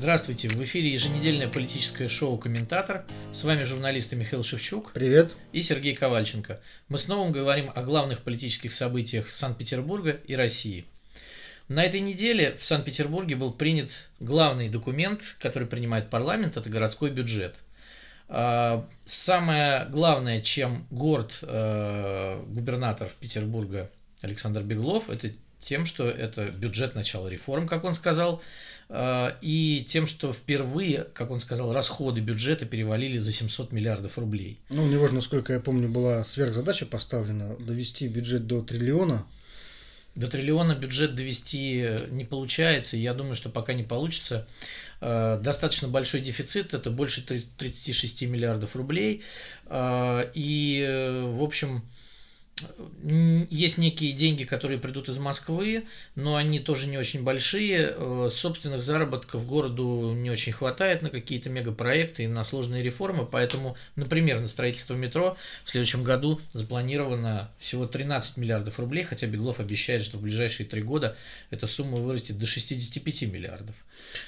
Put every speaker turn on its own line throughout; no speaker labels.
Здравствуйте, в эфире еженедельное политическое шоу «Комментатор». С вами журналисты Михаил Шевчук.
Привет.
И Сергей Ковальченко. Мы снова говорим о главных политических событиях Санкт-Петербурга и России. На этой неделе в Санкт-Петербурге был принят главный документ, который принимает парламент, это городской бюджет. А, самое главное, чем город э, губернатор Петербурга Александр Беглов, это тем, что это бюджет начала реформ, как он сказал, и тем, что впервые, как он сказал, расходы бюджета перевалили за 700 миллиардов рублей.
Ну, у него же, насколько я помню, была сверхзадача поставлена довести бюджет до триллиона.
До триллиона бюджет довести не получается, и я думаю, что пока не получится. Э, достаточно большой дефицит, это больше 36 миллиардов рублей, э, и, в общем, есть некие деньги, которые придут из Москвы, но они тоже не очень большие. Э, собственных заработков городу не очень хватает на какие-то мегапроекты и на сложные реформы, поэтому, например, на строительство метро в следующем году запланировано всего 13 миллиардов рублей, хотя Беглов обещает, что в ближайшие три года эта сумма вырастет до 65 миллиардов.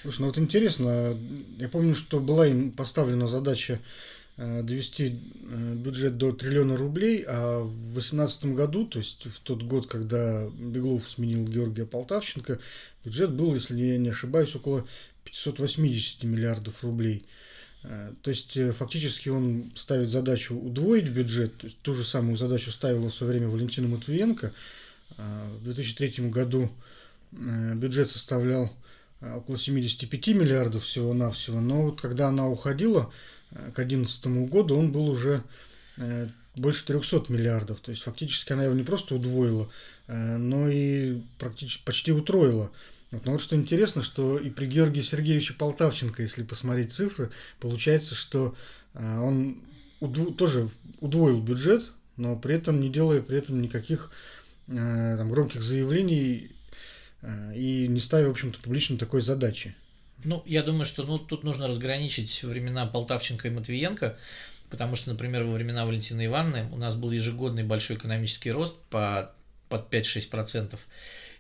Слушай, ну вот интересно, я помню, что была им поставлена задача довести э, бюджет до триллиона рублей, а в 2018 году, то есть в тот год, когда Беглов сменил Георгия Полтавченко, бюджет был, если я не ошибаюсь, около 580 миллиардов рублей. Э, то есть фактически он ставит задачу удвоить бюджет, то есть ту же самую задачу ставила в свое время Валентина Матвиенко. В 2003 году бюджет составлял около 75 миллиардов всего-навсего, но вот когда она уходила, к 2011 году он был уже э, больше 300 миллиардов. То есть фактически она его не просто удвоила, э, но и практически почти утроила. Вот, но вот что интересно, что и при Георгии Сергеевиче Полтавченко, если посмотреть цифры, получается, что э, он удво- тоже удвоил бюджет, но при этом не делая при этом никаких там, громких заявлений и не ставя, в общем-то, публично такой задачи.
Ну, я думаю, что ну, тут нужно разграничить времена Полтавченко и Матвиенко, потому что, например, во времена Валентины Ивановны у нас был ежегодный большой экономический рост по, под 5-6%.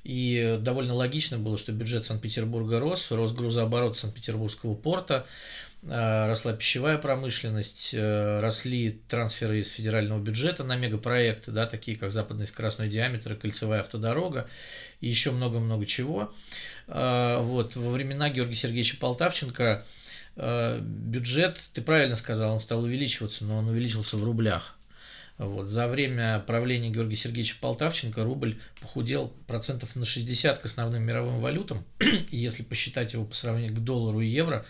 И довольно логично было, что бюджет Санкт-Петербурга рос, рос грузооборот Санкт-Петербургского порта, росла пищевая промышленность, э, росли трансферы из федерального бюджета на мегапроекты, да, такие как западный скоростной диаметр кольцевая автодорога, и еще много-много чего. Э, вот, во времена Георгия Сергеевича Полтавченко бюджет, ты правильно сказал, он стал увеличиваться, но он увеличился в рублях. Вот. За время правления Георгия Сергеевича Полтавченко рубль похудел процентов на 60 к основным мировым валютам. И если посчитать его по сравнению к доллару и евро,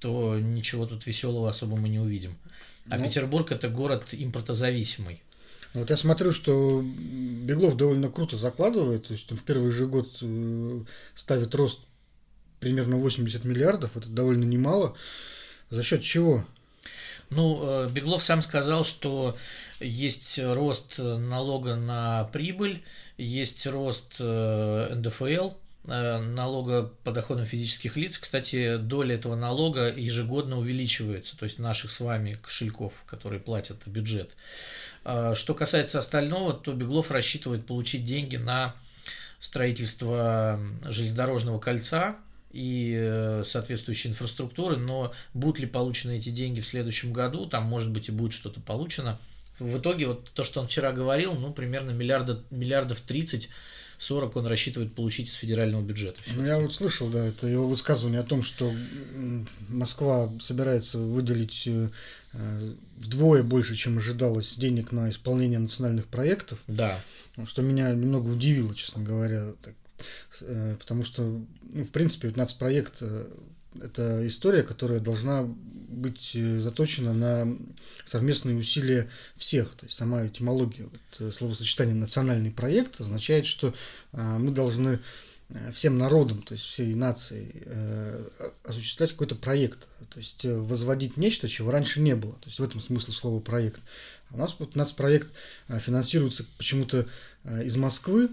то ничего тут веселого особо мы не увидим. А ну, Петербург это город импортозависимый.
Вот я смотрю, что Беглов довольно круто закладывает, то есть он в первый же год э, ставит рост примерно 80 миллиардов, это довольно немало. За счет чего?
Ну, э, Беглов сам сказал, что есть рост налога на прибыль, есть рост э, НДФЛ, налога по доходам физических лиц. Кстати, доля этого налога ежегодно увеличивается, то есть наших с вами кошельков, которые платят в бюджет. Что касается остального, то Беглов рассчитывает получить деньги на строительство железнодорожного кольца, и э, соответствующей инфраструктуры, но будут ли получены эти деньги в следующем году, там может быть и будет что-то получено. В итоге вот то, что он вчера говорил, ну примерно миллиарда, миллиардов 30 40 он рассчитывает получить из федерального бюджета.
Ну, я вот слышал, да, это его высказывание о том, что Москва собирается выделить э, вдвое больше, чем ожидалось, денег на исполнение национальных проектов.
Да.
Что меня немного удивило, честно говоря. Так, Э, потому что, ну, в принципе, нацпроект э, – это история, которая должна быть э, заточена на совместные усилия всех. То есть сама этимология, вот, словосочетание «национальный проект» означает, что мы должны всем народам, то есть всей нацией осуществлять какой-то проект, то есть возводить нечто, чего раньше не было. То есть в этом смысл слова проект. А у нас вот нацпроект финансируется почему-то из Москвы,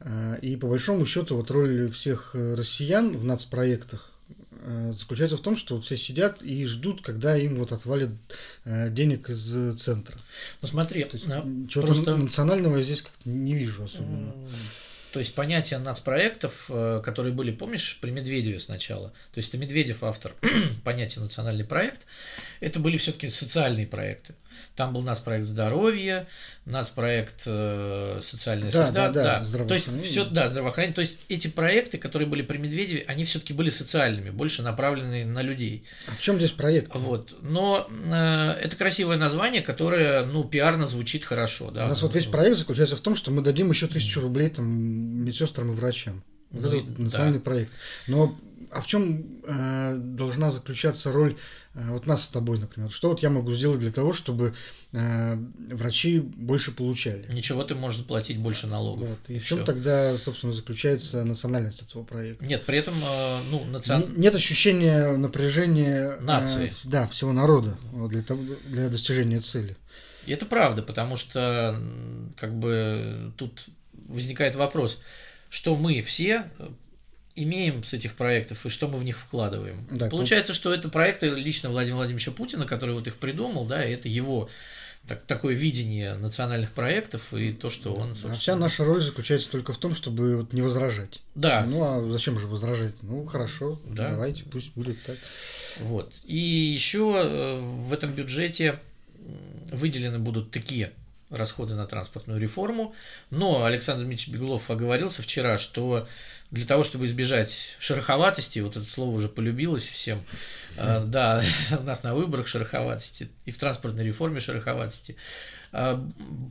Э, и по большому счету вот роль всех э, россиян в нацпроектах э, заключается в том, что все сидят и ждут, когда им вот отвалят денег из центра.
Ну смотри,
чего-то просто... национального я здесь как-то не вижу особенно.
То есть понятие нацпроектов, э, которые были, помнишь, при Медведеве сначала. То есть это Медведев автор понятия национальный проект. Это были все-таки социальные проекты. Там был нацпроект здоровья, нацпроект э, социальная
Да,
среда.
да, да,
То есть все, да, здравоохранение. То есть эти проекты, которые были при Медведеве, они все-таки были социальными, больше направленные на людей.
А в чем здесь проект?
Вот. Но э, это красивое название, которое, ну, пиарно звучит хорошо, да.
У нас вот весь проект заключается в том, что мы дадим еще тысячу рублей там медсестрам и врачам. Вот
Ну
это вот национальный
да.
проект. Но а в чем э, должна заключаться роль э, вот нас с тобой, например? Что вот я могу сделать для того, чтобы э, врачи больше получали?
Ничего, ты можешь заплатить больше налогов.
Вот. И
и
в чем
всё.
тогда, собственно, заключается национальность этого проекта?
Нет, при этом, э, ну, национ...
Не- Нет ощущения напряжения э,
Нации.
да, всего народа для, того, для достижения цели.
И это правда, потому что как бы тут возникает вопрос, что мы все э, имеем с этих проектов и что мы в них вкладываем.
Да,
Получается, что это проекты лично Владимира Владимировича Путина, который вот их придумал, да, и это его так- такое видение национальных проектов и то, что он,
А вся
собственно...
наша роль заключается только в том, чтобы вот не возражать.
Да,
Ну а зачем же возражать? Ну хорошо,
Да.
давайте, пусть будет так.
Вот. И еще э, в этом бюджете выделены будут такие расходы на транспортную реформу. Но Александр Дмитриевич Беглов оговорился вчера, что для того, чтобы избежать шероховатости, вот это слово уже полюбилось всем, э, да, у нас на выборах шероховатости и в транспортной реформе шероховатости,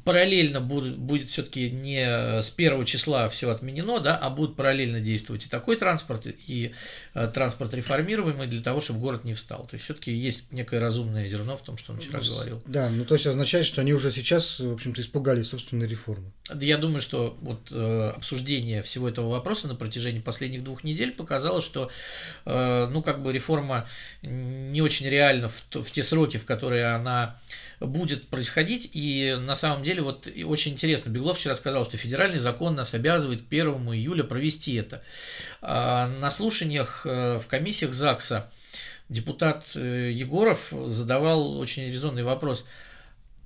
параллельно будет, будет все-таки не с первого числа все отменено, да, а будут параллельно действовать и такой транспорт, и э, транспорт реформируемый для того, чтобы город не встал. То есть все-таки есть некое разумное зерно в том, что он вчера говорил.
Да, ну то есть означает, что они уже сейчас, в общем-то, испугались собственной реформы.
Да Я думаю, что вот э, обсуждение всего этого вопроса на протяжении последних двух недель показало, что э, ну как бы реформа не очень реальна в, в те сроки, в которые она будет происходить. И на самом деле вот и очень интересно. Беглов вчера сказал, что федеральный закон нас обязывает 1 июля провести это. А на слушаниях э, в комиссиях ЗАГСа депутат э, Егоров задавал очень резонный вопрос.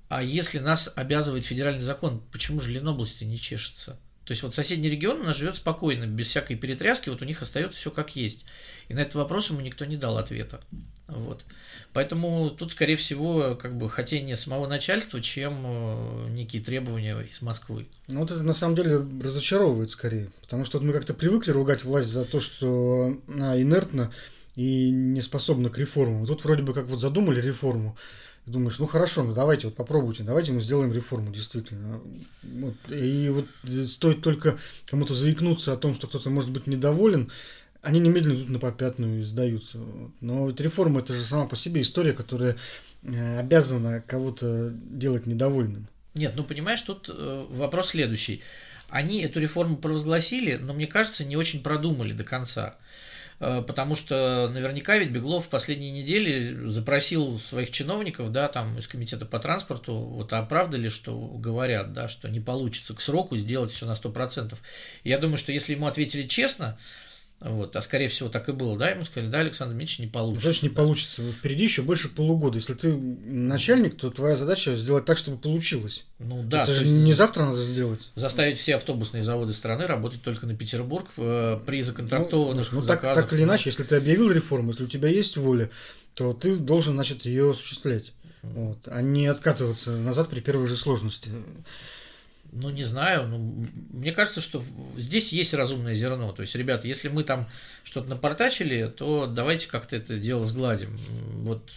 А если нас обязывает федеральный закон, почему же Ленобласть не чешется? То есть вот соседний регион у нас живет спокойно, без всякой перетряски, вот у них остается все как есть. И на этот вопрос ему никто не дал ответа. Вот. Поэтому тут, скорее всего, как бы хотение самого начальства, чем э, некие требования из Москвы.
Ну вот это на самом деле разочаровывает скорее, потому что вот мы как-то привыкли ругать власть за то, что она инертна и не способна к реформам. Тут вроде бы как вот задумали реформу, и думаешь, ну хорошо, ну давайте вот попробуйте, давайте мы сделаем реформу действительно. Вот, и вот стоит только кому-то заикнуться о том, что кто-то может быть недоволен, они немедленно идут на попятную и сдаются. Но ведь реформа это же сама по себе история, которая э, обязана кого-то делать недовольным.
Нет, ну понимаешь, тут э, вопрос следующий. Они эту реформу провозгласили, но мне кажется, не очень продумали до конца. Э, Потому что наверняка ведь Беглов в последние недели запросил своих чиновников, да, там из комитета по транспорту, вот а правда ли, что говорят, да, что не получится к сроку сделать все на 100%. Я думаю, что если ему ответили честно, вот, а скорее всего так и было, да, ему сказали, да, Александр Дмитриевич, не
Ну,
получится.
Значит, не
да.
получится. Впереди еще больше полугода. Если ты начальник, то твоя задача сделать так, чтобы получилось.
Ну да,
Это
то
же не завтра надо сделать.
заставить все автобусные заводы страны работать только на Петербург э, при законтрактованных
ну, ну, так,
заказах.
так или иначе, если ты объявил реформу, если у тебя есть воля, то ты должен, значит, ее осуществлять. Вот, а не откатываться назад при первой же сложности.
Ну, не знаю. Ну, мне кажется, что здесь есть разумное зерно. То есть, ребята, если мы там что-то напортачили, то давайте как-то это дело сгладим. Вот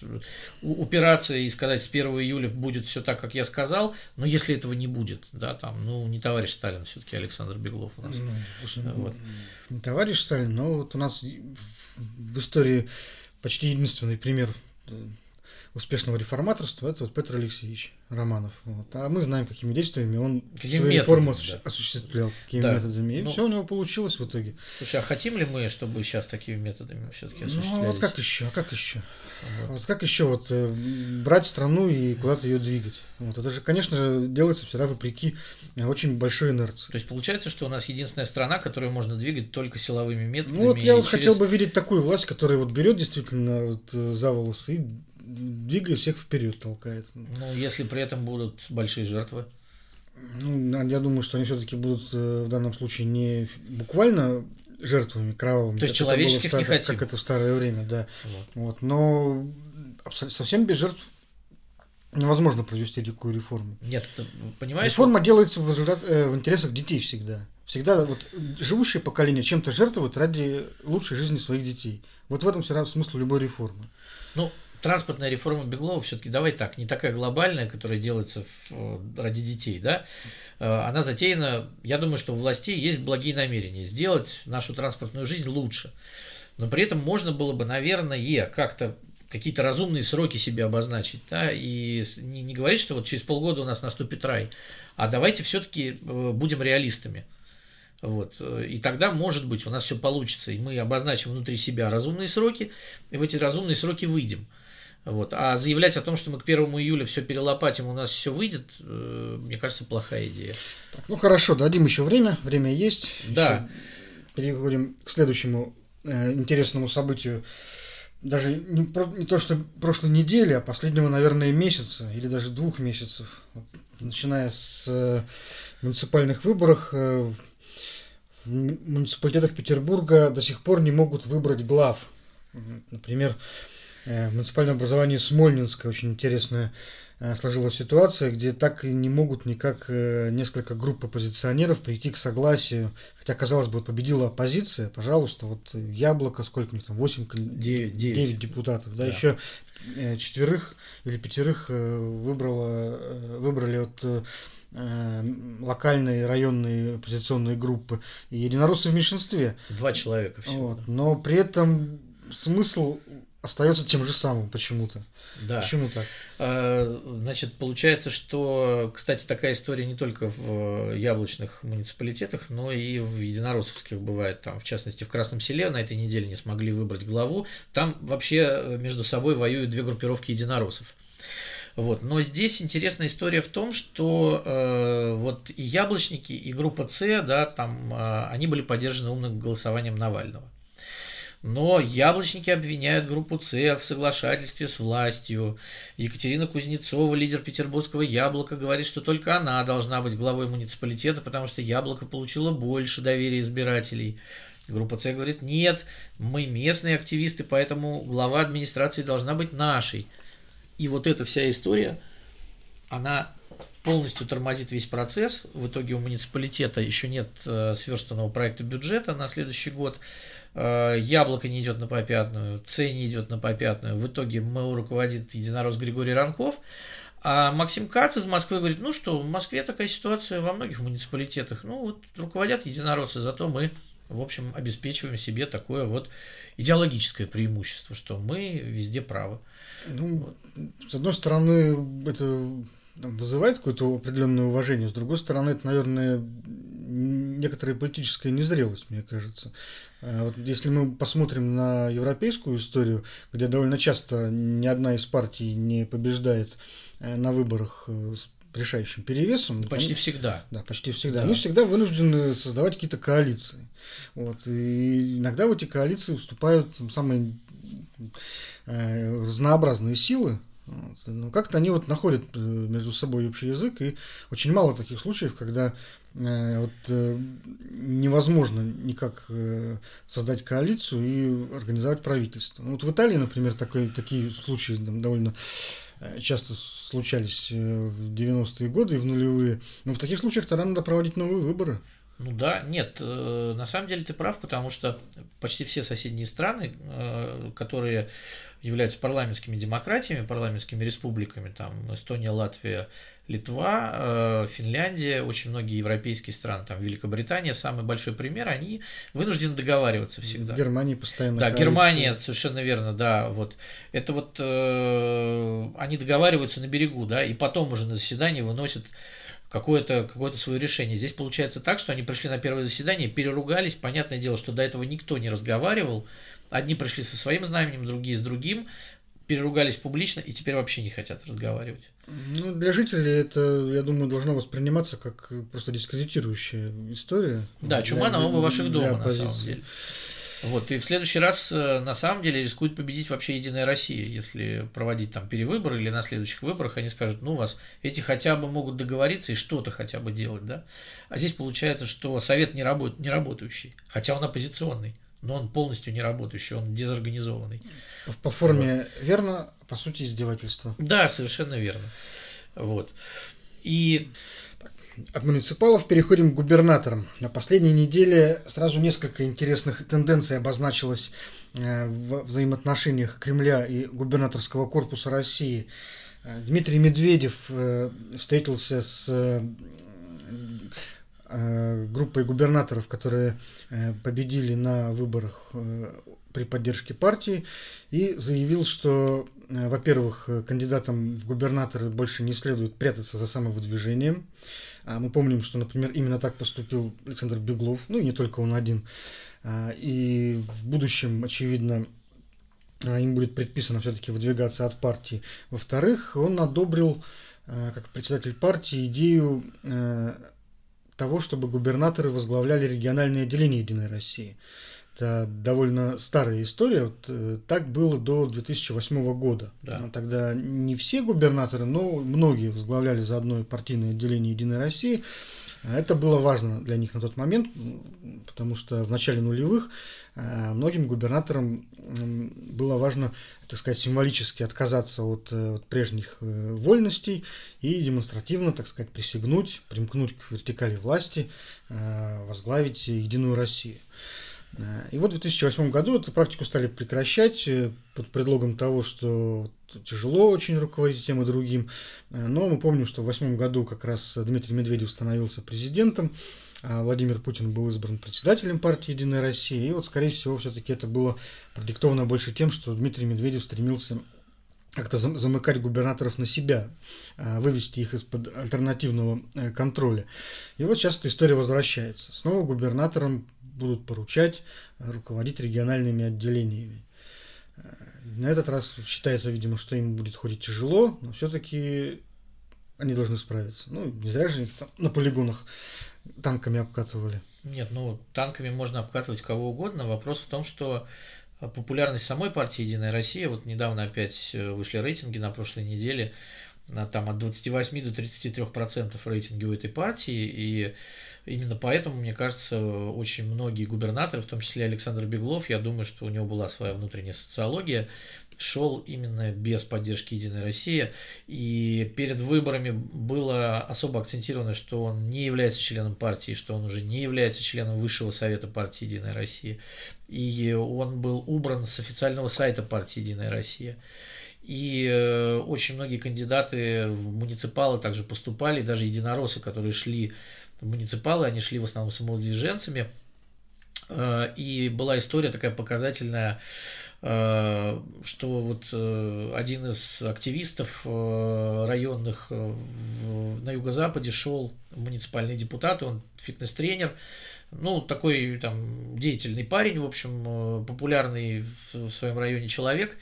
упираться и сказать, с 1 июля будет все так, как я сказал, но если этого не будет, да, там, ну, не товарищ Сталин все-таки Александр Беглов у нас.
Ну, слушай, ну,
Вот.
не товарищ Сталин, но вот у нас в истории почти единственный пример э, успешного реформаторства это вот Петр Алексеевич Романов. Вот. А мы знаем, какими действиями он
Какими
свои
методами,
реформы
да.
осущ- осуществлял, какими
Да.
методами. И
Ну,
все у него получилось в итоге.
Слушай, а хотим ли мы, чтобы сейчас такими методами все-таки
Ну,
осуществлялись?
вот как еще? А как еще?
Вот.
Вот как еще вот э, брать страну и куда-то ее двигать? Вот это же, конечно делается всегда вопреки э, очень большой инерции.
То есть получается, что у нас единственная страна, которую можно двигать только силовыми методами.
Ну вот я вот
через-
хотел бы видеть такую власть, которая вот берет действительно вот, э, за волосы и двигая всех вперед толкает.
Ну, если при этом будут большие жертвы.
Ну, я думаю, что они все-таки будут э, в данном случае не буквально жертвами кровавыми.
То есть человеческих
стар...
не хотим.
Как это в старое время, да. Вот. Вот. Но совсем без жертв невозможно провести такую реформу.
Нет, ты понимаешь?
Реформа вот... делается в, результат, э, в интересах детей всегда. Всегда вот живущее поколение чем-то жертвует ради лучшей жизни своих детей. Вот в этом всегда смысл любой реформы.
Ну, транспортная реформа Беглова все-таки, давай так, не такая глобальная, которая делается в, ради детей, да, э, она затеяна, я думаю, что у властей есть благие намерения сделать нашу транспортную жизнь лучше. Но при этом можно было бы, наверное, как-то какие-то разумные сроки себе обозначить, да, и не, не говорить, что вот через полгода у нас наступит рай, а давайте все-таки э, будем реалистами. Вот. И тогда, может быть, у нас все получится, и мы обозначим внутри себя разумные сроки, и в эти разумные сроки выйдем. Вот. А заявлять о том, что мы к 1 июля все перелопатим, у нас все выйдет, э, мне кажется, плохая идея.
Так, ну хорошо, дадим еще время, время есть.
Да.
Еще переходим к следующему э, интересному событию. Даже не, про, не то, что прошлой недели, а последнего, наверное, месяца или даже двух месяцев. Вот, начиная с э, муниципальных выборов, э, в муниципалитетах Петербурга до сих пор не могут выбрать глав. Например, в муниципальном образовании Смольнинска очень интересная э, сложилась ситуация, где так и не могут никак э, несколько групп оппозиционеров прийти к согласию. Хотя, казалось бы, победила оппозиция, пожалуйста, вот Яблоко, сколько у них там, 8, 9, 9. 9 депутатов, да, да, еще четверых или пятерых выбрала, выбрали от локальные районные оппозиционные группы и единороссы в меньшинстве.
Два человека всего.
Вот. Но при этом смысл остается тем же самым почему-то.
Да.
Почему так?
А, значит, получается, что, кстати, такая история не только в яблочных муниципалитетах, но и в единороссовских бывает. Там, в частности, в Красном селе на этой неделе не смогли выбрать главу. Там вообще между собой воюют две группировки единороссов. Вот. Но здесь интересная история в том, что э, вот и яблочники, и группа С, да, там э, они были поддержаны умным голосованием Навального. Но яблочники обвиняют группу С в соглашательстве с властью. Екатерина Кузнецова, лидер петербургского яблока, говорит, что только она должна быть главой муниципалитета, потому что яблоко получило больше доверия избирателей. Группа С говорит, нет, мы местные активисты, поэтому глава администрации должна быть нашей. И вот эта вся история, она полностью тормозит весь процесс. В итоге у муниципалитета еще нет э, сверстанного проекта бюджета на следующий год. Э, яблоко не идет на попятную, С не идет на попятную. В итоге МЭУ руководит единорос Григорий Ранков. А Максим Кац из Москвы говорит, ну что, в Москве такая ситуация во многих муниципалитетах. Ну вот руководят единороссы, зато мы, в общем, обеспечиваем себе такое вот идеологическое преимущество, что мы везде правы.
Ну, вот. с одной стороны, это вызывает какое-то определенное уважение, с другой стороны, это, наверное, некоторая политическая незрелость, мне кажется. А вот если мы посмотрим на европейскую историю, где довольно часто ни одна из партий не побеждает э, на выборах э, с решающим перевесом.
Почти они, всегда.
Да, почти всегда. Да. Они всегда вынуждены создавать какие-то коалиции. Вот. И иногда в эти коалиции вступают самые э, разнообразные силы, вот. Но как-то они вот находят э, между собой общий язык, и очень мало таких случаев, когда э, вот, э, невозможно никак э, создать коалицию и организовать правительство. Ну, вот в Италии, например, такой, такие случаи там, довольно э, часто случались э, в 90-е годы и в нулевые. Но в таких случаях тогда надо проводить новые выборы.
Ну да, нет, э, на самом деле ты прав, потому что почти все соседние страны, э, которые являются парламентскими демократиями, парламентскими республиками, там Эстония, Латвия, Литва, э, Финляндия, очень многие европейские страны, там Великобритания, самый большой пример, они вынуждены договариваться всегда.
Германия постоянно.
Да, коалиция. Германия, совершенно верно, да, вот. Это вот э, они договариваются на берегу, да, и потом уже на заседании выносят какое-то какое свое решение. Здесь получается так, что они пришли на первое заседание, переругались. Понятное дело, что до этого никто не разговаривал. Одни пришли со своим знаменем, другие с другим, переругались публично и теперь вообще не хотят разговаривать.
Ну, для жителей это, я думаю, должно восприниматься как просто дискредитирующая история.
Да, чума на оба ваших дома, на самом деле. Вот, и в следующий раз, э, на самом деле, рискует победить вообще Единая Россия, если проводить там перевыборы или на следующих выборах они скажут, ну, вас эти хотя бы могут договориться и что-то хотя бы делать, да. А здесь получается, что Совет не, работ, не работающий, хотя он оппозиционный но он полностью не работающий, он дезорганизованный.
По форме вот. верно, по сути издевательство.
Да, совершенно верно. Вот. И
от муниципалов переходим к губернаторам. На последней неделе сразу несколько интересных тенденций обозначилось э, в взаимоотношениях Кремля и губернаторского корпуса России. Э, Дмитрий Медведев э, встретился с группой губернаторов, которые победили на выборах при поддержке партии, и заявил, что, во-первых, кандидатам в губернаторы больше не следует прятаться за самовыдвижением, а мы помним, что, например, именно так поступил Александр Беглов, ну и не только он один. А, и в будущем, очевидно, а, им будет предписано все-таки выдвигаться от партии. Во-вторых, он одобрил, как председатель партии, идею того, чтобы губернаторы возглавляли региональные отделения Единой России. Это довольно старая история. Вот, э, так было до 2008 года. Да. Тогда не все губернаторы, но многие возглавляли заодно партийное отделение Единой России. Это было важно для них на тот момент, потому что в начале нулевых э, многим губернаторам было важно, так сказать, символически отказаться от, э, от прежних вольностей и демонстративно, так сказать, присягнуть, примкнуть к вертикали власти, возглавить Единую Россию. И вот в 2008 году эту практику стали прекращать э, под предлогом того, что тяжело очень руководить тем и другим. Э, но мы помним, что в 2008 году как раз Дмитрий Медведев становился президентом, а Владимир Путин был избран председателем партии «Единая Россия». И вот, скорее всего, все-таки это было продиктовано больше тем, что Дмитрий Медведев стремился как-то замыкать губернаторов на себя, э, вывести их из-под альтернативного контроля. И вот сейчас эта история возвращается. Снова губернатором будут поручать э, руководить региональными отделениями. Э, на этот раз считается, видимо, что им будет ходить тяжело, но все-таки они должны справиться. Ну, не зря же их там на полигонах танками обкатывали.
Нет, ну, танками можно обкатывать кого угодно. Вопрос в том, что популярность самой партии «Единая Россия», вот недавно опять э, вышли рейтинги на прошлой неделе, там от 28 до 33 процентов рейтинги у этой партии, и Именно поэтому, мне кажется, очень многие губернаторы, в том числе Александр Беглов, я думаю, что у него была своя внутренняя социология, шел именно без поддержки Единой России. И перед выборами было особо акцентировано, что он не является членом партии, что он уже не является членом Высшего Совета партии Единая Россия. И он был убран с официального сайта партии Единая Россия. И э, очень многие кандидаты в муниципалы также поступали, даже единороссы, которые шли муниципалы, они шли в основном самовыдвиженцами. Э, и была история такая показательная, э, что вот э, один из активистов районных на юго-западе шел муниципальный депутат, он фитнес-тренер, ну, такой там деятельный парень, в общем, популярный в своем районе человек.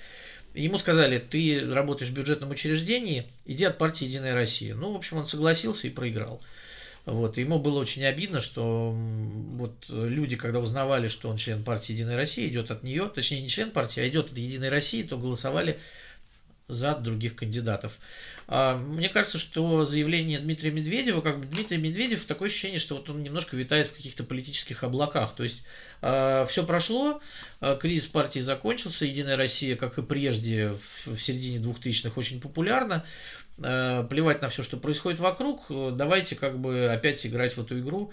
Ему сказали, ты работаешь в бюджетном учреждении, иди от партии «Единая Россия». Ну, в общем, он согласился и проиграл. Вот, ему было очень обидно, что вот люди, когда узнавали, что он член партии «Единая Россия», идет от нее, точнее не член партии, а идет от «Единой России», то голосовали за других кандидатов. А, мне кажется, что заявление Дмитрия Медведева, как бы Дмитрий Медведев, такое ощущение, что вот он немножко витает в каких-то политических облаках. То есть а, все прошло, а, кризис партии закончился, Единая Россия, как и прежде, в середине 2000-х очень популярна. Плевать на все, что происходит вокруг, давайте как бы опять играть в эту игру.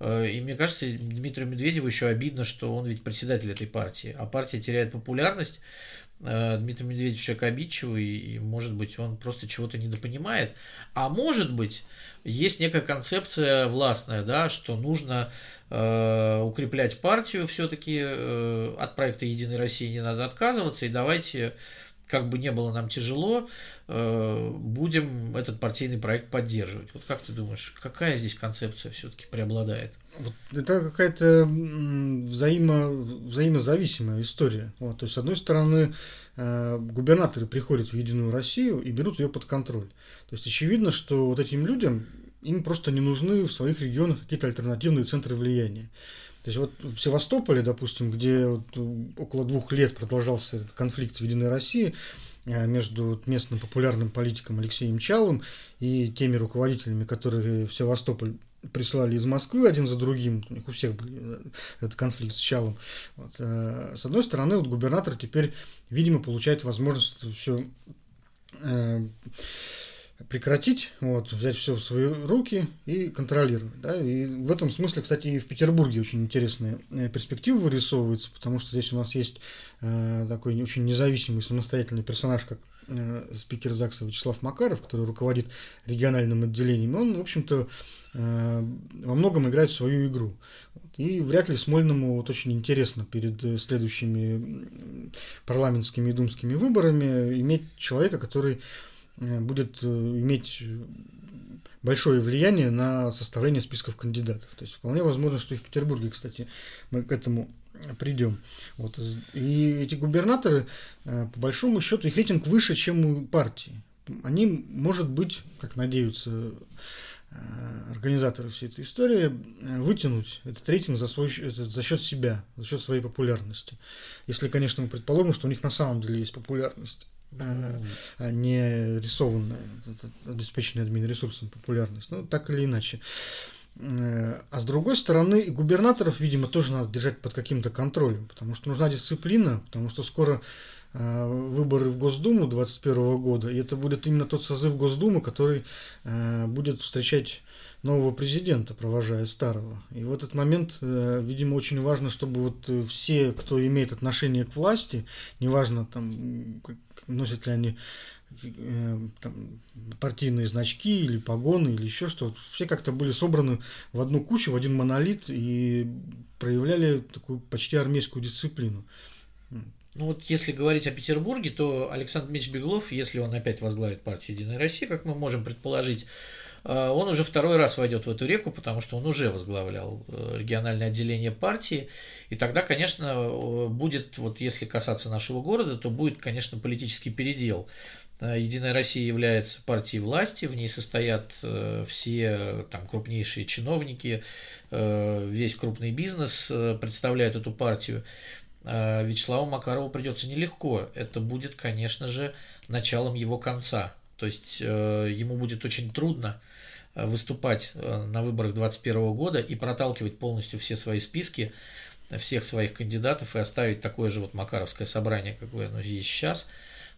Э, и мне кажется, Дмитрию Медведеву еще обидно, что он ведь председатель этой партии, а партия теряет популярность. Дмитрий Медведев человек обидчивый, и, может быть, он просто чего-то недопонимает. А может быть, есть некая концепция властная, да, что нужно э, укреплять партию все-таки, э, от проекта «Единой России» не надо отказываться, и давайте как бы не было нам тяжело, э, будем этот партийный проект поддерживать. Вот как ты думаешь, какая здесь концепция все-таки преобладает?
Вот это какая-то взаимо, взаимозависимая история. Вот, то есть, с одной стороны, э, губернаторы приходят в Единую Россию и берут ее под контроль. То есть, очевидно, что вот этим людям им просто не нужны в своих регионах какие-то альтернативные центры влияния. То есть вот в Севастополе, допустим, где вот около двух лет продолжался этот конфликт в Единой России, Э, между местным популярным политиком Алексеем Чалым и теми руководителями, которые в Севастополь прислали из Москвы один за другим, у них у всех был э, этот конфликт с Чалом. Вот. Э, с одной стороны, вот губернатор теперь, видимо, получает возможность все прекратить, вот, взять все в свои руки и контролировать. Да? И в этом смысле, кстати, и в Петербурге очень интересные э, перспективы вырисовываются, потому что здесь у нас есть э, такой очень независимый, самостоятельный персонаж, как э, спикер ЗАГСа Вячеслав Макаров, который руководит региональным отделением. Он, в общем-то, э, во многом играет в свою игру. И вряд ли Смольному вот очень интересно перед э, следующими парламентскими и думскими выборами иметь человека, который будет э, иметь большое влияние на составление списков кандидатов. То есть вполне возможно, что и в Петербурге, кстати, мы к этому придем. Вот. И эти губернаторы, э, по большому счету, их рейтинг выше, чем у партии. Они, может быть, как надеются организаторы всей этой истории, вытянуть этот рейтинг за, свой, этот, за счет себя, за счет своей популярности. Если, конечно, мы предположим, что у них на самом деле есть популярность а не рисованная, обеспеченная админ-ресурсом популярность. Ну, так или иначе. Э, а с другой стороны, и губернаторов, видимо, тоже надо держать под каким-то контролем, потому что нужна дисциплина, потому что скоро э, выборы в Госдуму 2021 года, и это будет именно тот созыв Госдумы, который э, будет встречать нового президента, провожая старого. И в этот момент, видимо, очень важно, чтобы вот все, кто имеет отношение к власти, неважно там, носят ли они э, там, партийные значки или погоны или еще что, все как-то были собраны в одну кучу, в один монолит и проявляли такую почти армейскую дисциплину.
Ну вот если говорить о Петербурге, то Александр Мич Беглов, если он опять возглавит партию «Единая Россия», как мы можем предположить, он уже второй раз войдет в эту реку, потому что он уже возглавлял э, региональное отделение партии. И тогда, конечно, э, будет, вот если касаться нашего города, то будет, конечно, политический передел. Единая Россия является партией власти, в ней состоят все там, крупнейшие чиновники, весь крупный бизнес представляет эту партию. Э, Вячеславу Макарову придется нелегко. Это будет, конечно же, началом его конца. То есть э, ему будет очень трудно э, выступать на выборах 2021 года и проталкивать полностью все свои списки, всех своих кандидатов и оставить такое же вот Макаровское собрание, какое оно есть сейчас.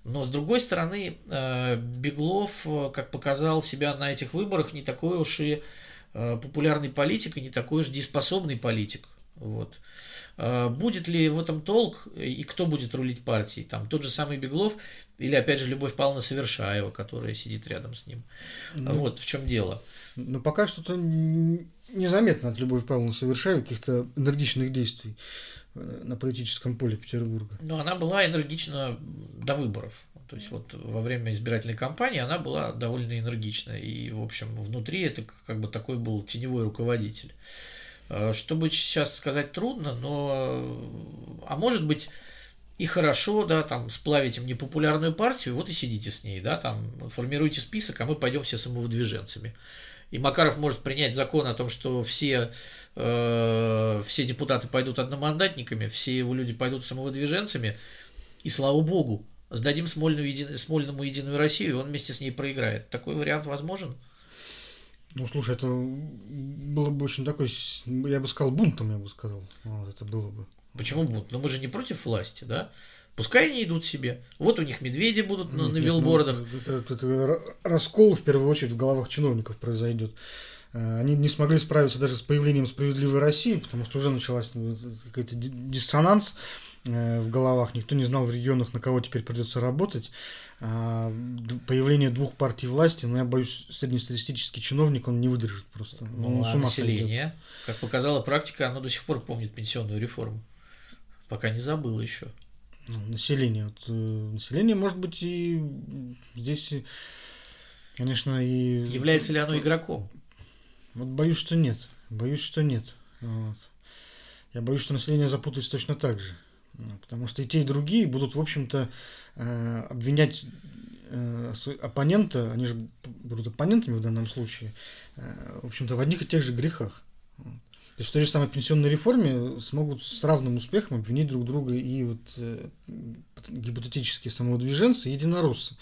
Но с другой стороны, Беглов, как показал себя на этих выборах, не такой уж и популярный политик и не такой уж дееспособный политик. Вот. А, будет ли в этом толк и кто будет рулить партией? Там тот же самый Беглов или, опять же, Любовь Павловна Совершаева, которая сидит рядом с ним. Ну, вот в чем дело.
Но пока что-то незаметно от Любови Павловны Совершаевой каких-то энергичных действий э, на политическом поле Петербурга.
Ну, она была энергична до выборов. То есть вот во время избирательной кампании она была довольно энергична. И, в общем, внутри это как бы такой был теневой руководитель. Э, что бы сейчас сказать трудно, но, а может быть, и хорошо, да, там, сплавить им непопулярную партию, вот и сидите с ней, да, там, формируйте список, а мы пойдем все самовыдвиженцами. И Макаров может принять закон о том, что все, э, все депутаты пойдут одномандатниками, все его люди пойдут самовыдвиженцами, и слава богу, сдадим Смольную, еди... Смольному Единую Россию, и он вместе с ней проиграет. Такой вариант возможен?
Ну, слушай, это было бы очень такой, я бы сказал, бунтом, я бы сказал. Вот это было бы.
Почему бунт? Но мы же не против власти, да? Пускай они идут себе. Вот у них медведи будут на, на билбордах. Ну,
это, это раскол, в первую очередь, в головах чиновников произойдет. Э, они не смогли справиться даже с появлением справедливой России, потому что уже началась ну, какой-то диссонанс э, в головах. Никто не знал в регионах, на кого теперь придется работать. А, появление двух партий власти, но ну, я боюсь, среднестатистический чиновник, он не выдержит просто.
Ну, он а население, сойдет. как показала практика, оно до сих пор помнит пенсионную реформу. Пока не забыло еще.
Ну, население. Вот, э, население, может быть, и здесь, конечно, и...
Является ли оно игроком?
Вот боюсь, что нет. Боюсь, что нет. Вот. Я боюсь, что население запутается точно так же. Потому что и те, и другие будут, в общем-то, э, обвинять э, оппонента, они же будут оппонентами в данном случае, э, в общем-то, в одних и тех же грехах. То есть в той же самой пенсионной реформе смогут с равным успехом обвинить друг друга и вот э, гипотетические самовыдвиженцы, и единороссы.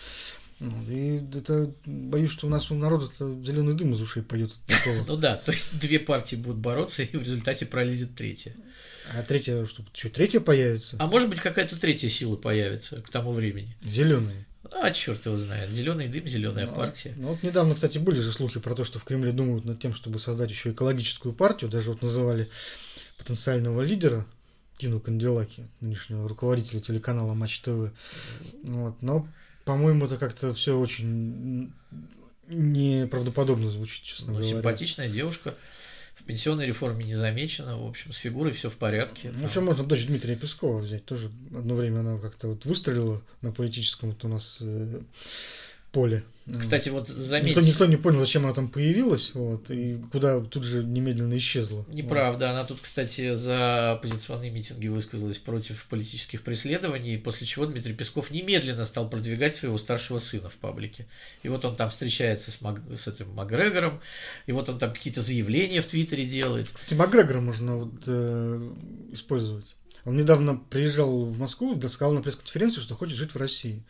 И это, боюсь, что у нас у народа зеленый дым из ушей пойдет.
Ну да, то есть две партии будут бороться, и в результате пролезет третья.
А третья, что, что третья появится?
А может быть, какая-то третья сила появится к тому времени.
Зеленые.
А черт его знает. Зеленый дым, зеленая
ну,
партия.
Ну вот недавно, кстати, были же слухи про то, что в Кремле думают над тем, чтобы создать еще экологическую партию. Даже вот называли потенциального лидера Тину Канделаки, нынешнего руководителя телеканала Матч ТВ. Вот. Но, по-моему, это как-то все очень неправдоподобно звучит, честно ну, говоря.
Симпатичная девушка в пенсионной реформе не замечено. В общем, с фигурой все в порядке.
Ну, еще можно дочь Дмитрия Пескова взять. Тоже одно время она как-то вот выстрелила на политическом вот у нас э, поле.
Кстати, вот заметьте...
Никто, никто не понял, зачем она там появилась, вот, и куда тут же немедленно исчезла.
Неправда. Вот. Она тут, кстати, за оппозиционные митинги высказалась против политических преследований, после чего Дмитрий Песков немедленно стал продвигать своего старшего сына в паблике. И вот он там встречается с, Мак... с этим Макгрегором, и вот он там какие-то заявления в Твиттере делает.
Кстати, Макгрегора можно вот, э, использовать. Он недавно приезжал в Москву, сказал на пресс-конференции, что хочет жить в России.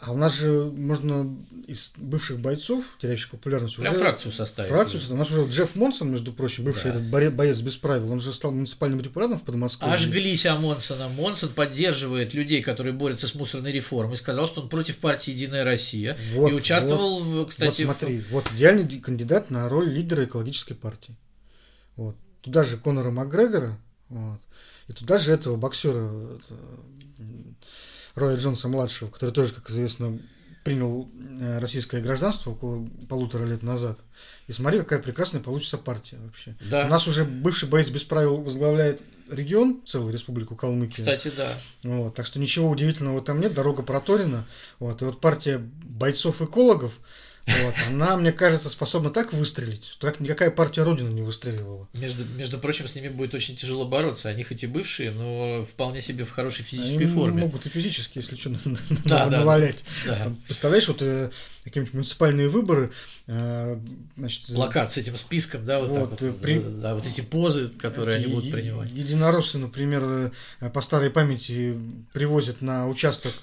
А у нас же можно из бывших бойцов, теряющих популярность,
Прям уже... фракцию составить.
Фракцию составить. У нас уже Джефф Монсон, между прочим, бывший да. этот боец без правил, он же стал муниципальным депутатом в Подмосковье.
Ожглись о Монсона. Монсон поддерживает людей, которые борются с мусорной реформой. Сказал, что он против партии «Единая Россия». Вот, и участвовал, вот, в, кстати...
Вот смотри, в... вот идеальный кандидат на роль лидера экологической партии. Вот. Туда же Конора Макгрегора, вот. и туда же этого боксера, это, Роя Джонса-младшего, который тоже, как известно, принял э, российское гражданство около полутора лет назад. И смотри, какая прекрасная получится партия вообще. Да. У нас уже бывший боец без правил возглавляет регион, целую республику Калмыкия.
Кстати, да.
Вот, так что ничего удивительного там нет, дорога проторена. Вот, и вот партия бойцов-экологов, вот. Она, мне кажется, способна так выстрелить, что так никакая партия Родина не выстреливала.
Между, между прочим, с ними будет очень тяжело бороться. Они хоть и бывшие, но вполне себе в хорошей физической
Они
форме.
могут и физически, если что, да, навалять. Да. Там, представляешь, вот э, какие-нибудь муниципальные выборы, э,
значит, плакат с этим списком, да, вот, вот, так вот, при... да, вот эти позы, которые эти они будут принимать.
Единороссы, например, э, по старой памяти привозят на участок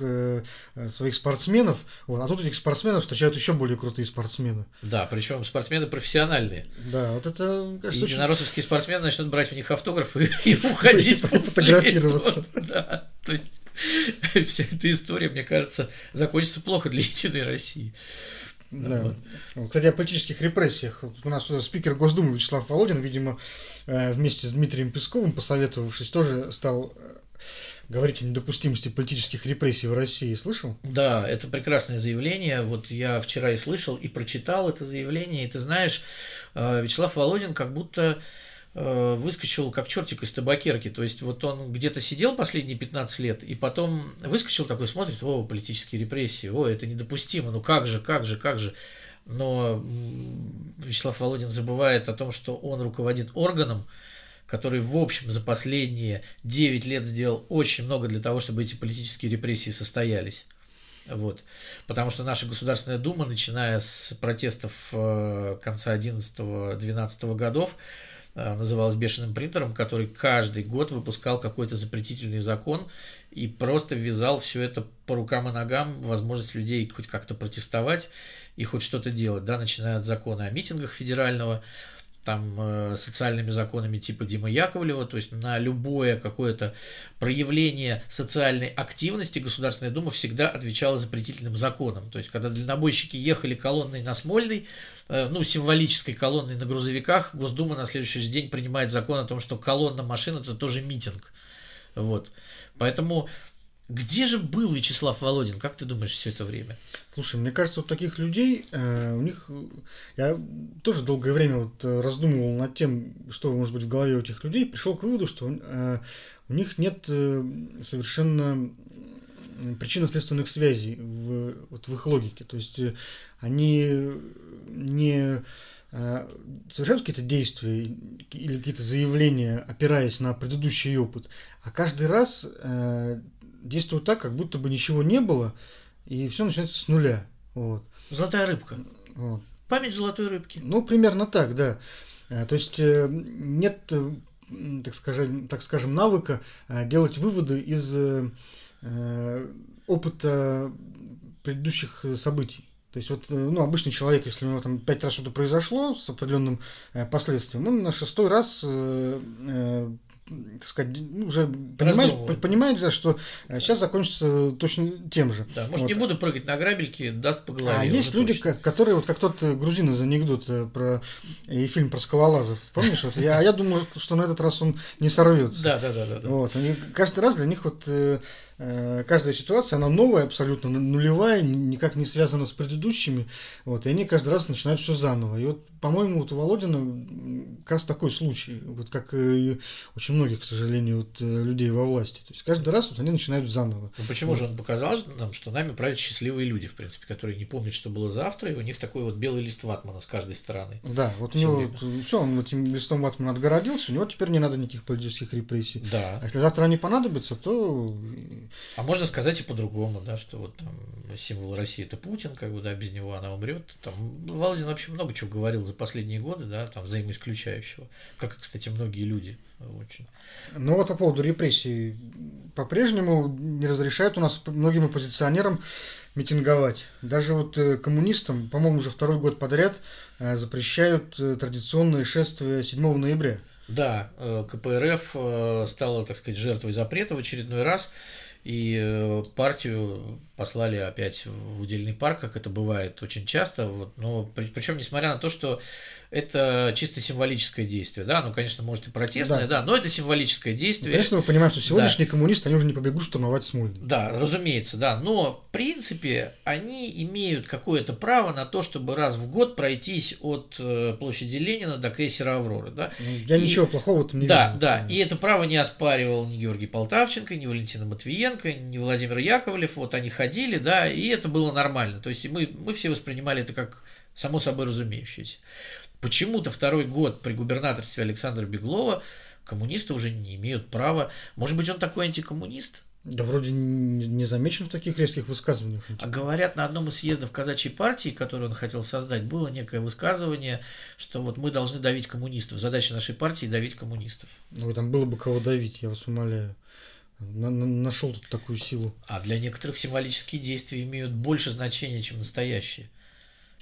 своих спортсменов, вот, а тут этих спортсменов встречают еще более крутые крутые спортсмены.
Да, причем спортсмены профессиональные.
Да, вот это...
Кажется, и единороссовские очень... спортсмены начнут брать у них автографы и уходить
Фотографироваться.
Да, то есть вся эта история, мне кажется, закончится плохо для Единой России.
Да. Вот. Кстати, о политических репрессиях. У нас спикер Госдумы Вячеслав Володин, видимо, э, вместе с Дмитрием Песковым, посоветовавшись, тоже стал э, говорить о недопустимости политических репрессий в России. Слышал?
Да, это прекрасное заявление. Вот я вчера и слышал, и прочитал это заявление. И ты знаешь, э, Вячеслав Володин как будто э, выскочил как чертик из табакерки. То есть вот он где-то сидел последние 15 лет, и потом выскочил такой, смотрит, о, политические репрессии, о, это недопустимо, ну как же, как же, как же. Но Вячеслав Володин забывает о том, что он руководит органом, который, в общем, за последние 9 лет сделал очень много для того, чтобы эти политические репрессии состоялись. Вот. Потому что наша Государственная Дума, начиная с протестов э, конца 11-12 годов, э, называлась бешеным принтером, который каждый год выпускал какой-то запретительный закон и просто ввязал все это по рукам и ногам, возможность людей хоть как-то протестовать и хоть что-то делать, да, начиная от закона о митингах федерального, там э, социальными законами типа Димы Яковлева, то есть на любое какое-то проявление социальной активности Государственная Дума всегда отвечала запретительным законом. То есть когда дальнобойщики ехали колонной на Смольный, э, ну, символической колонной на грузовиках, Госдума на следующий же день принимает закон о том, что колонна машин это тоже митинг. Вот. Поэтому где же был Вячеслав Володин, как ты думаешь, все это время?
Слушай, мне кажется, вот таких людей, э, у них, я тоже долгое время вот э, раздумывал над тем, что может быть в голове у этих людей, пришел к выводу, что э, у них нет э, совершенно причинно-следственных связей в, вот в их логике. То есть э, они не э, совершают какие-то действия или какие-то заявления, опираясь на предыдущий опыт, а каждый раз действуют так, как будто бы ничего не было, и все начинается с нуля. Вот.
Золотая рыбка. Вот. Память золотой рыбки.
Ну, примерно так, да. То есть нет, так скажем, так скажем, навыка делать выводы из опыта предыдущих событий. То есть вот, ну, обычный человек, если у него там пять раз что-то произошло с определенным э, последствием, он на шестой раз э, э, так сказать, уже понимает, понимает, да, что сейчас закончится точно тем же.
Да, может, вот. не буду прыгать на грабельки, даст по голове.
А есть люди, точно. которые, вот как тот грузин из анекдота про и фильм про скалолазов. Помнишь? Вот, я, я думаю, что на этот раз он не сорвется.
Да, да, да, да.
Вот, и каждый раз для них вот Э, каждая ситуация, она новая, абсолютно нулевая, никак не связана с предыдущими, вот, и они каждый раз начинают все заново. И вот, по-моему, вот у Володина как раз такой случай, вот как и очень многих, к сожалению, вот, э, людей во власти. То есть каждый раз вот они начинают заново.
Ну почему
вот.
же он показал нам, что нами правят счастливые люди, в принципе, которые не помнят, что было завтра, и у них такой вот белый лист ватмана с каждой стороны.
Да, вот у него вот, все, он этим листом ватмана отгородился, у него теперь не надо никаких политических репрессий.
Да.
А если завтра они понадобятся, то
а можно сказать и по-другому, да, что вот там символ России это Путин, как бы, да, без него она умрет. Там Володин вообще много чего говорил за последние годы, да, там взаимоисключающего, как, кстати, многие люди очень.
Ну вот по поводу репрессий. По-прежнему не разрешают у нас многим оппозиционерам митинговать. Даже вот э, коммунистам, по-моему, уже второй год подряд э, запрещают э, традиционные шествия 7 ноября.
Да, КПРФ стала, так сказать, жертвой запрета в очередной раз. И э, партию послали опять в удельный парк, как это бывает очень часто. Вот, но при, причем, несмотря на то, что это чисто символическое действие, да, ну, конечно, может и протестное, да, да но это символическое действие.
Ну, конечно, мы понимаем, что сегодняшние да. коммунисты, они уже не побегут штурмовать Смольный.
Да, разумеется, да, но в принципе они имеют какое-то право на то, чтобы раз в год пройтись от э, площади Ленина до крейсера Авроры, да.
Ну, я и, ничего плохого в этом не
да,
вижу.
Да, да, и это право не оспаривал ни Георгий Полтавченко, ни Валентина Матвиенко, ни Владимир Яковлев, вот они ходили, да, и это было нормально, то есть мы, мы все воспринимали это как само собой разумеющееся. Почему-то второй год при губернаторстве Александра Беглова коммунисты уже не имеют права. Может быть, он такой антикоммунист?
Да вроде не замечен в таких резких высказываниях.
А говорят, на одном из съездов казачьей партии, который он хотел создать, было некое высказывание, что вот мы должны давить коммунистов. Задача нашей партии – давить коммунистов.
Ну, там было бы кого давить, я вас умоляю. На, на, нашел тут такую силу.
А для некоторых символические действия имеют больше значения, чем настоящие.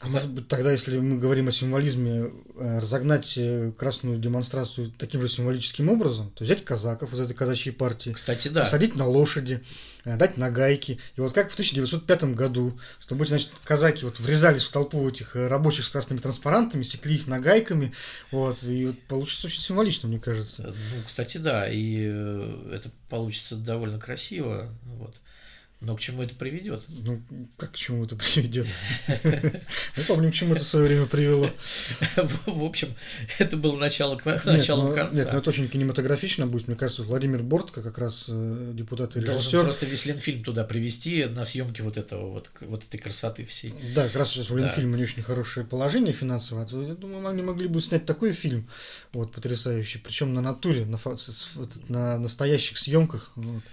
А может быть тогда, если мы говорим о символизме, э, разогнать э, красную демонстрацию таким же символическим образом, то взять казаков из этой казачьей партии,
Кстати, да.
посадить на лошади, э, дать на гайки. И вот как в 1905 году, чтобы, значит, казаки вот врезались в толпу этих рабочих с красными транспарантами, секли их нагайками, вот, и вот получится очень символично, мне кажется.
Ну, кстати, да, и это получится довольно красиво, вот. Но к чему это приведет?
Ну, как к чему это приведет? Мы помним, к чему это в свое время привело.
В общем, это было начало к началу
ну,
конца.
Нет, но это очень кинематографично будет. Мне кажется, Владимир Бортко, как раз э, депутат и режиссер.
просто весь Ленфильм туда привести на съемки вот этого вот, вот этой красоты всей.
Да, как раз сейчас у Ленфильма не очень хорошее положение финансовое. А я думаю, они могли бы снять такой фильм, вот, потрясающий, причем на натуре, на, на настоящих съемках. Вот.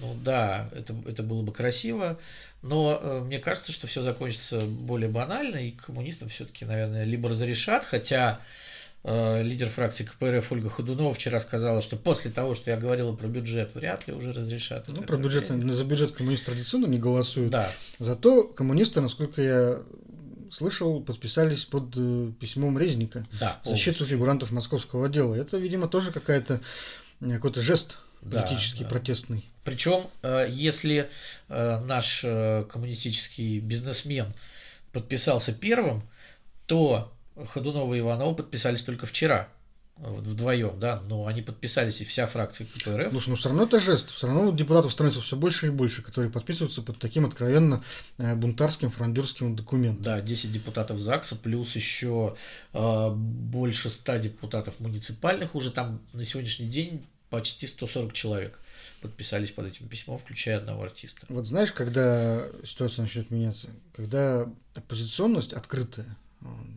Ну да, это, это было бы красиво, но э, мне кажется, что все закончится более банально, и коммунистам все-таки, наверное, либо разрешат, хотя э, лидер фракции КПРФ Ольга Ходунова вчера сказала, что после того, что я говорила про бюджет, вряд ли уже разрешат.
Ну, про бюджет, за бюджет коммунисты традиционно не голосуют.
Да.
Зато коммунисты, насколько я слышал, подписались под э, письмом Резника
да,
в защиту фигурантов московского дела. Это, видимо, тоже какая-то какой-то жест политический, да, да. протестный.
Причем, э, если э, наш э, коммунистический бизнесмен подписался первым, то Ходунова и Иванова подписались только вчера вдвоем, да, но они подписались и вся фракция КПРФ.
Слушай, ну все равно это жест, все равно депутатов становится все больше и больше, которые подписываются под таким откровенно бунтарским фрондерским документом.
Да, 10 депутатов ЗАГСа, плюс еще э, больше 100 депутатов муниципальных, уже там на сегодняшний день почти 140 человек подписались под этим письмом, включая одного артиста.
Вот знаешь, когда ситуация начнет меняться, когда оппозиционность открытая,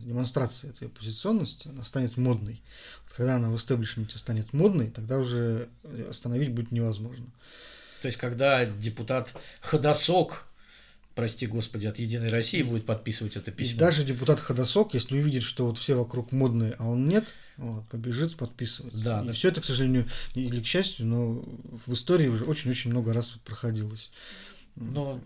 демонстрация этой оппозиционности, она станет модной. Вот когда она в истеблишменте станет модной, тогда уже остановить будет невозможно.
То есть, когда депутат Ходосок прости господи, от Единой России будет подписывать это письмо.
И даже депутат Ходосок, если увидит, что вот все вокруг модные, а он нет, вот, побежит подписывать.
Да,
и
да.
все это, к сожалению, или к счастью, но в истории уже очень-очень много раз проходилось.
Но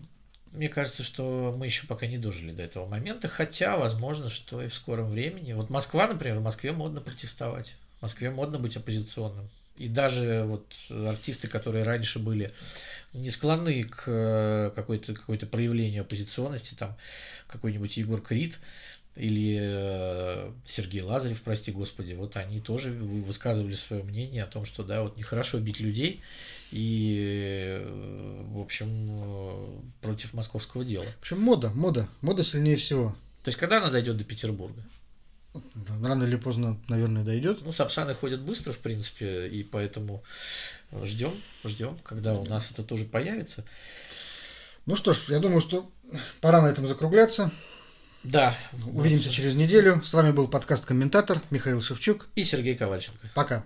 мне кажется, что мы еще пока не дожили до этого момента, хотя, возможно, что и в скором времени. Вот Москва, например, в Москве модно протестовать, в Москве модно быть оппозиционным. И даже вот артисты, которые раньше были не склонны к э, какой-то какой проявлению оппозиционности, там какой-нибудь Егор Крид или э, Сергей Лазарев, прости господи, вот они тоже высказывали свое мнение о том, что да, вот нехорошо бить людей и, э, в общем, против московского дела.
В общем, мода, мода, мода сильнее всего.
То есть, когда она дойдет до Петербурга?
Рано или поздно, наверное, дойдет.
Ну, сапсаны ходят быстро, в принципе, и поэтому ждем, ждем, когда у нас это тоже появится.
Ну что ж, я думаю, что пора на этом закругляться.
Да.
Увидимся через неделю. С вами был подкаст «Комментатор» Михаил Шевчук
и Сергей Ковальченко.
Пока.